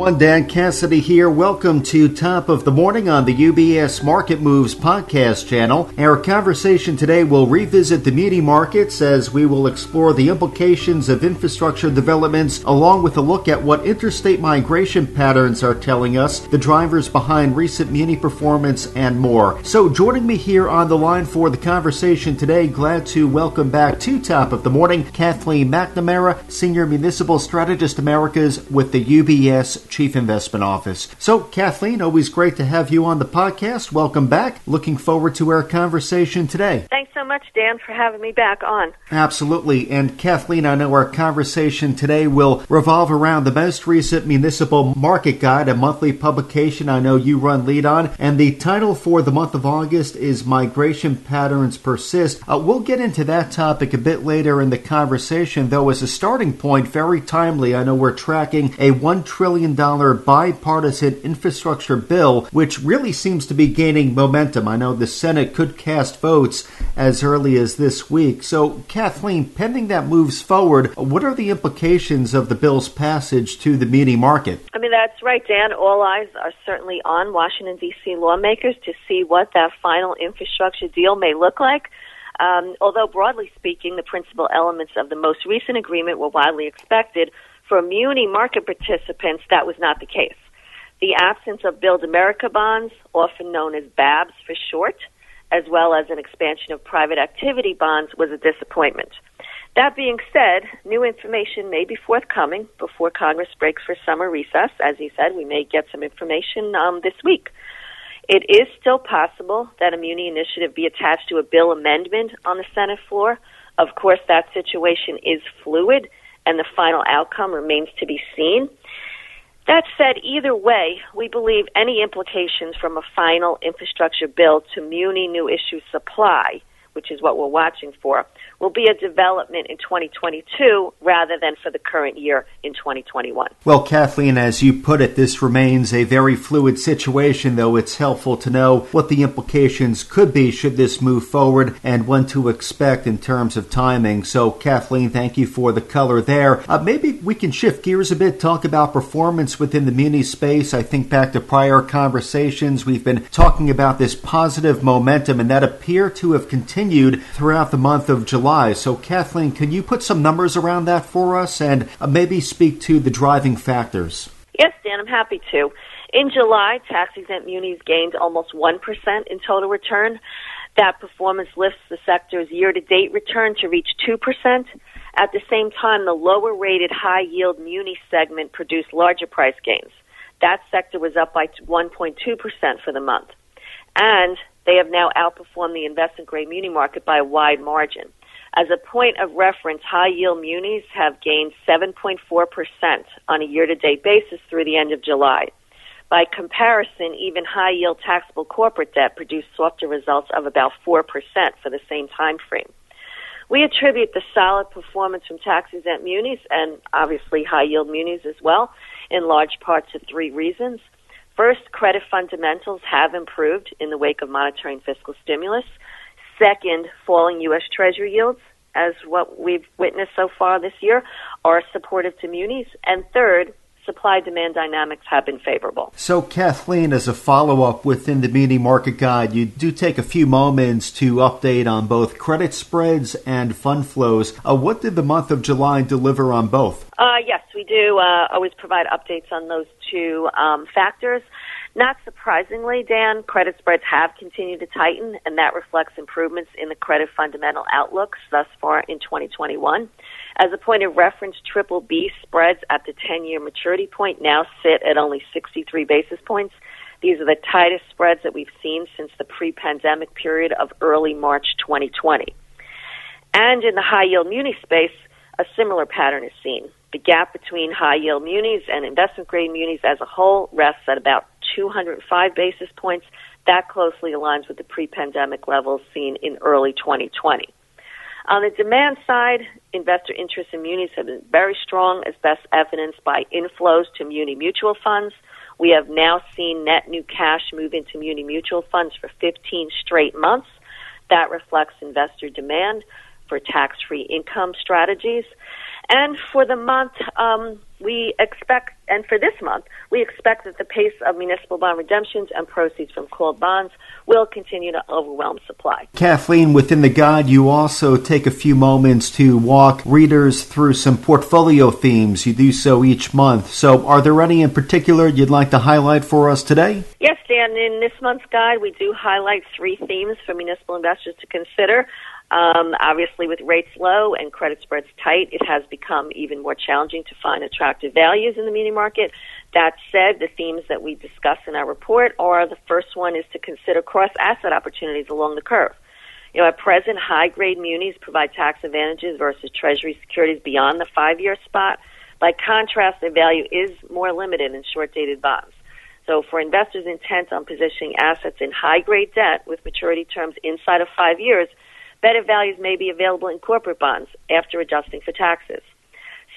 everyone. Dan Cassidy here. Welcome to Top of the Morning on the UBS Market Moves podcast channel. Our conversation today will revisit the muni markets as we will explore the implications of infrastructure developments along with a look at what interstate migration patterns are telling us, the drivers behind recent muni performance, and more. So, joining me here on the line for the conversation today, glad to welcome back to Top of the Morning Kathleen McNamara, Senior Municipal Strategist Americas with the UBS Chief Investment Office. So, Kathleen, always great to have you on the podcast. Welcome back. Looking forward to our conversation today. So much, Dan, for having me back on. Absolutely. And Kathleen, I know our conversation today will revolve around the most recent Municipal Market Guide, a monthly publication I know you run lead on. And the title for the month of August is Migration Patterns Persist. Uh, we'll get into that topic a bit later in the conversation, though, as a starting point, very timely. I know we're tracking a $1 trillion bipartisan infrastructure bill, which really seems to be gaining momentum. I know the Senate could cast votes as early as this week. So, Kathleen, pending that moves forward, what are the implications of the bill's passage to the muni market? I mean, that's right, Dan. All eyes are certainly on Washington, D.C. lawmakers to see what that final infrastructure deal may look like. Um, although, broadly speaking, the principal elements of the most recent agreement were widely expected, for muni market participants, that was not the case. The absence of Build America bonds, often known as BABs for short, as well as an expansion of private activity bonds, was a disappointment. That being said, new information may be forthcoming before Congress breaks for summer recess. As you said, we may get some information um, this week. It is still possible that a Muni initiative be attached to a bill amendment on the Senate floor. Of course, that situation is fluid and the final outcome remains to be seen. That said, either way, we believe any implications from a final infrastructure bill to muni new issue supply which is what we're watching for, will be a development in 2022 rather than for the current year in 2021. Well, Kathleen, as you put it, this remains a very fluid situation, though it's helpful to know what the implications could be should this move forward and when to expect in terms of timing. So, Kathleen, thank you for the color there. Uh, maybe we can shift gears a bit, talk about performance within the muni space. I think back to prior conversations, we've been talking about this positive momentum, and that appear to have continued throughout the month of July. So, Kathleen, can you put some numbers around that for us and uh, maybe speak to the driving factors? Yes, Dan, I'm happy to. In July, tax exempt munis gained almost 1% in total return. That performance lifts the sector's year to date return to reach 2%. At the same time, the lower rated high yield muni segment produced larger price gains. That sector was up by 1.2% for the month. And they have now outperformed the investment grade muni market by a wide margin. As a point of reference, high yield munis have gained 7.4% on a year to date basis through the end of July. By comparison, even high yield taxable corporate debt produced softer results of about 4% for the same time frame. We attribute the solid performance from tax exempt munis and obviously high yield munis as well in large part to three reasons. First, credit fundamentals have improved in the wake of monetary fiscal stimulus. Second, falling U.S. Treasury yields, as what we've witnessed so far this year, are supportive to munis. And third, supply demand dynamics have been favorable. So, Kathleen, as a follow up within the muni market guide, you do take a few moments to update on both credit spreads and fund flows. Uh, what did the month of July deliver on both? Uh, yes, we do uh, always provide updates on those two um, factors. Not surprisingly, Dan, credit spreads have continued to tighten, and that reflects improvements in the credit fundamental outlooks thus far in 2021. As a point of reference, triple B spreads at the 10 year maturity point now sit at only 63 basis points. These are the tightest spreads that we've seen since the pre pandemic period of early March 2020. And in the high yield muni space, a similar pattern is seen. The gap between high yield munis and investment grade munis as a whole rests at about 205 basis points. That closely aligns with the pre pandemic levels seen in early 2020. On the demand side, investor interest in munis have been very strong, as best evidenced by inflows to muni mutual funds. We have now seen net new cash move into muni mutual funds for 15 straight months. That reflects investor demand for tax free income strategies. And for the month, um, we expect, and for this month, we expect that the pace of municipal bond redemptions and proceeds from called bonds will continue to overwhelm supply. Kathleen, within the guide, you also take a few moments to walk readers through some portfolio themes. You do so each month. So, are there any in particular you'd like to highlight for us today? Yes, Dan. In this month's guide, we do highlight three themes for municipal investors to consider. Um, obviously, with rates low and credit spreads tight, it has become even more challenging to find attractive values in the muni market. That said, the themes that we discuss in our report are the first one is to consider cross asset opportunities along the curve. You know, at present, high grade munis provide tax advantages versus Treasury securities beyond the five year spot. By contrast, their value is more limited in short dated bonds. So, for investors intent on positioning assets in high grade debt with maturity terms inside of five years, better values may be available in corporate bonds after adjusting for taxes.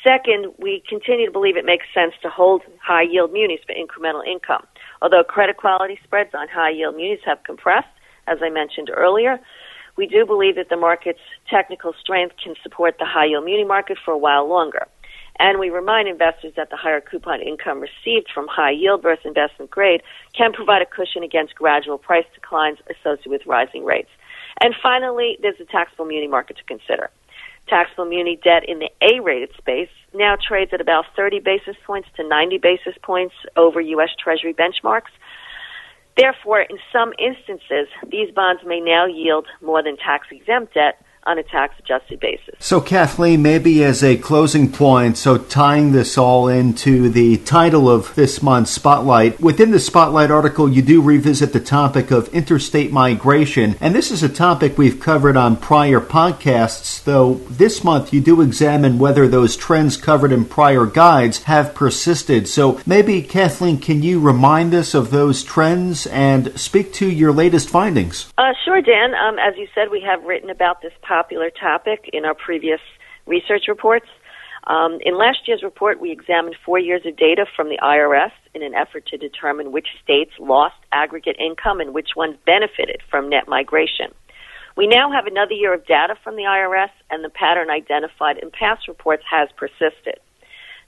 Second, we continue to believe it makes sense to hold high yield munis for incremental income. Although credit quality spreads on high yield munis have compressed, as I mentioned earlier, we do believe that the market's technical strength can support the high yield muni market for a while longer. And we remind investors that the higher coupon income received from high yield versus investment grade can provide a cushion against gradual price declines associated with rising rates. And finally, there's the taxable muni market to consider. Taxable muni debt in the A rated space now trades at about 30 basis points to 90 basis points over U.S. Treasury benchmarks. Therefore, in some instances, these bonds may now yield more than tax exempt debt on a tax adjusted basis. So, Kathleen, maybe as a closing point, so tying this all into the title of this month's Spotlight, within the Spotlight article, you do revisit the topic of interstate migration. And this is a topic we've covered on prior podcasts, though this month you do examine whether those trends covered in prior guides have persisted. So, maybe, Kathleen, can you remind us of those trends and speak to your latest findings? Uh, sure, Dan. Um, as you said, we have written about this popular topic in our previous research reports. Um, in last year's report, we examined four years of data from the IRS in an effort to determine which states lost aggregate income and which ones benefited from net migration. We now have another year of data from the IRS, and the pattern identified in past reports has persisted.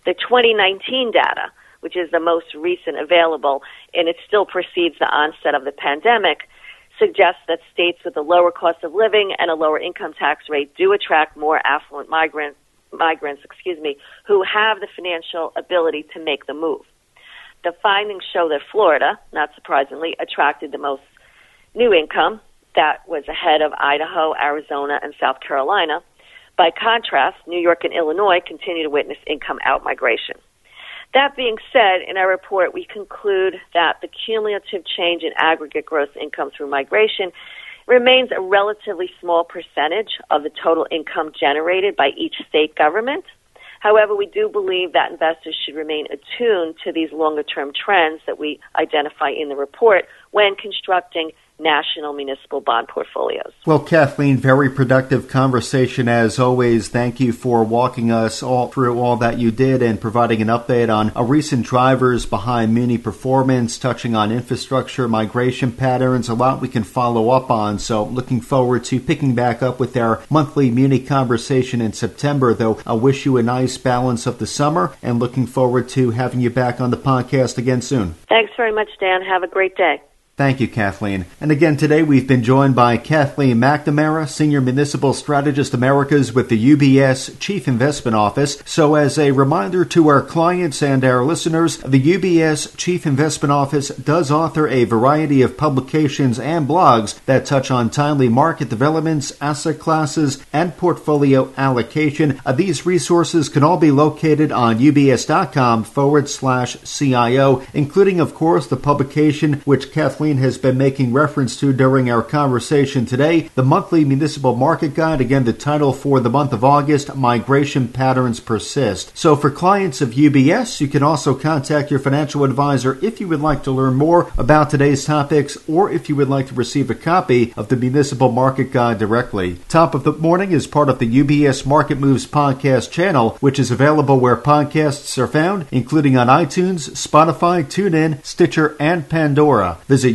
The 2019 data, which is the most recent available, and it still precedes the onset of the pandemic, suggests that states with a lower cost of living and a lower income tax rate do attract more affluent migrants, migrants, excuse me, who have the financial ability to make the move. The findings show that Florida, not surprisingly, attracted the most new income that was ahead of Idaho, Arizona, and South Carolina. By contrast, New York and Illinois continue to witness income outmigration. That being said, in our report, we conclude that the cumulative change in aggregate gross income through migration remains a relatively small percentage of the total income generated by each state government. However, we do believe that investors should remain attuned to these longer term trends that we identify in the report when constructing national municipal bond portfolios. Well, Kathleen, very productive conversation as always. Thank you for walking us all through all that you did and providing an update on a recent drivers behind Muni performance, touching on infrastructure, migration patterns, a lot we can follow up on. So, looking forward to picking back up with our monthly Muni conversation in September, though I wish you a nice balance of the summer and looking forward to having you back on the podcast again soon. Thanks very much, Dan. Have a great day. Thank you, Kathleen. And again, today we've been joined by Kathleen McNamara, Senior Municipal Strategist Americas with the UBS Chief Investment Office. So, as a reminder to our clients and our listeners, the UBS Chief Investment Office does author a variety of publications and blogs that touch on timely market developments, asset classes, and portfolio allocation. Uh, these resources can all be located on ubs.com forward slash CIO, including, of course, the publication which Kathleen Has been making reference to during our conversation today. The monthly municipal market guide, again, the title for the month of August, Migration Patterns Persist. So for clients of UBS, you can also contact your financial advisor if you would like to learn more about today's topics or if you would like to receive a copy of the municipal market guide directly. Top of the morning is part of the UBS Market Moves podcast channel, which is available where podcasts are found, including on iTunes, Spotify, TuneIn, Stitcher, and Pandora. Visit